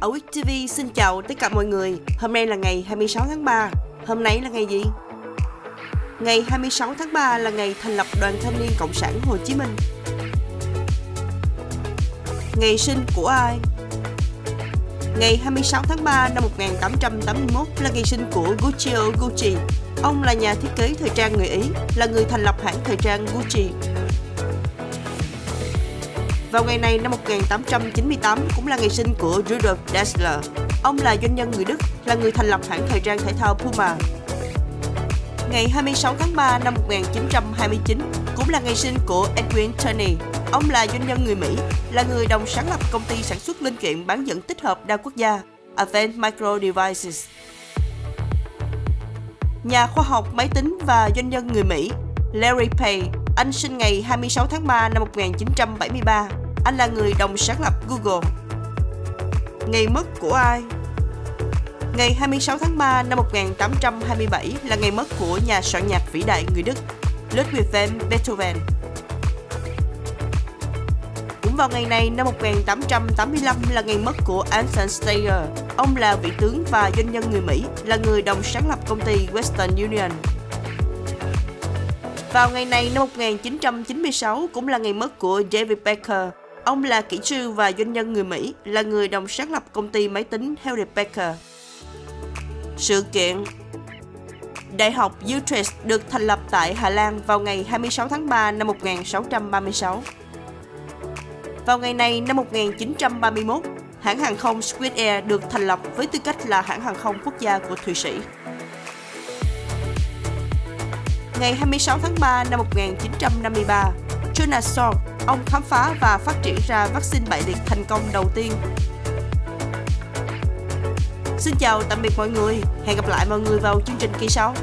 Ở Week TV xin chào tất cả mọi người. Hôm nay là ngày 26 tháng 3. Hôm nay là ngày gì? Ngày 26 tháng 3 là ngày thành lập Đoàn Thanh niên Cộng sản Hồ Chí Minh. Ngày sinh của ai? Ngày 26 tháng 3 năm 1881 là ngày sinh của Guccio Gucci. Ông là nhà thiết kế thời trang người Ý, là người thành lập hãng thời trang Gucci. Vào ngày này năm 1898 cũng là ngày sinh của Rudolf Dassler. Ông là doanh nhân người Đức, là người thành lập hãng thời trang thể thao Puma. Ngày 26 tháng 3 năm 1929 cũng là ngày sinh của Edwin Turney. Ông là doanh nhân người Mỹ, là người đồng sáng lập công ty sản xuất linh kiện bán dẫn tích hợp đa quốc gia Advanced Micro Devices. Nhà khoa học máy tính và doanh nhân người Mỹ Larry Page, anh sinh ngày 26 tháng 3 năm 1973. Anh là người đồng sáng lập Google. Ngày mất của ai? Ngày 26 tháng 3 năm 1827 là ngày mất của nhà soạn nhạc vĩ đại người Đức Ludwig van Beethoven. Cũng vào ngày này năm 1885 là ngày mất của Anton Steyer. Ông là vị tướng và doanh nhân người Mỹ, là người đồng sáng lập công ty Western Union. Vào ngày này năm 1996 cũng là ngày mất của David Becker. Ông là kỹ sư và doanh nhân người Mỹ, là người đồng sáng lập công ty máy tính Hewlett Packard. Sự kiện Đại học Utrecht được thành lập tại Hà Lan vào ngày 26 tháng 3 năm 1636. Vào ngày này năm 1931, hãng hàng không Swiss Air được thành lập với tư cách là hãng hàng không quốc gia của Thụy Sĩ. Ngày 26 tháng 3 năm 1953, Jonas Salk, ông khám phá và phát triển ra vaccine bại liệt thành công đầu tiên. Xin chào tạm biệt mọi người, hẹn gặp lại mọi người vào chương trình kỳ sau.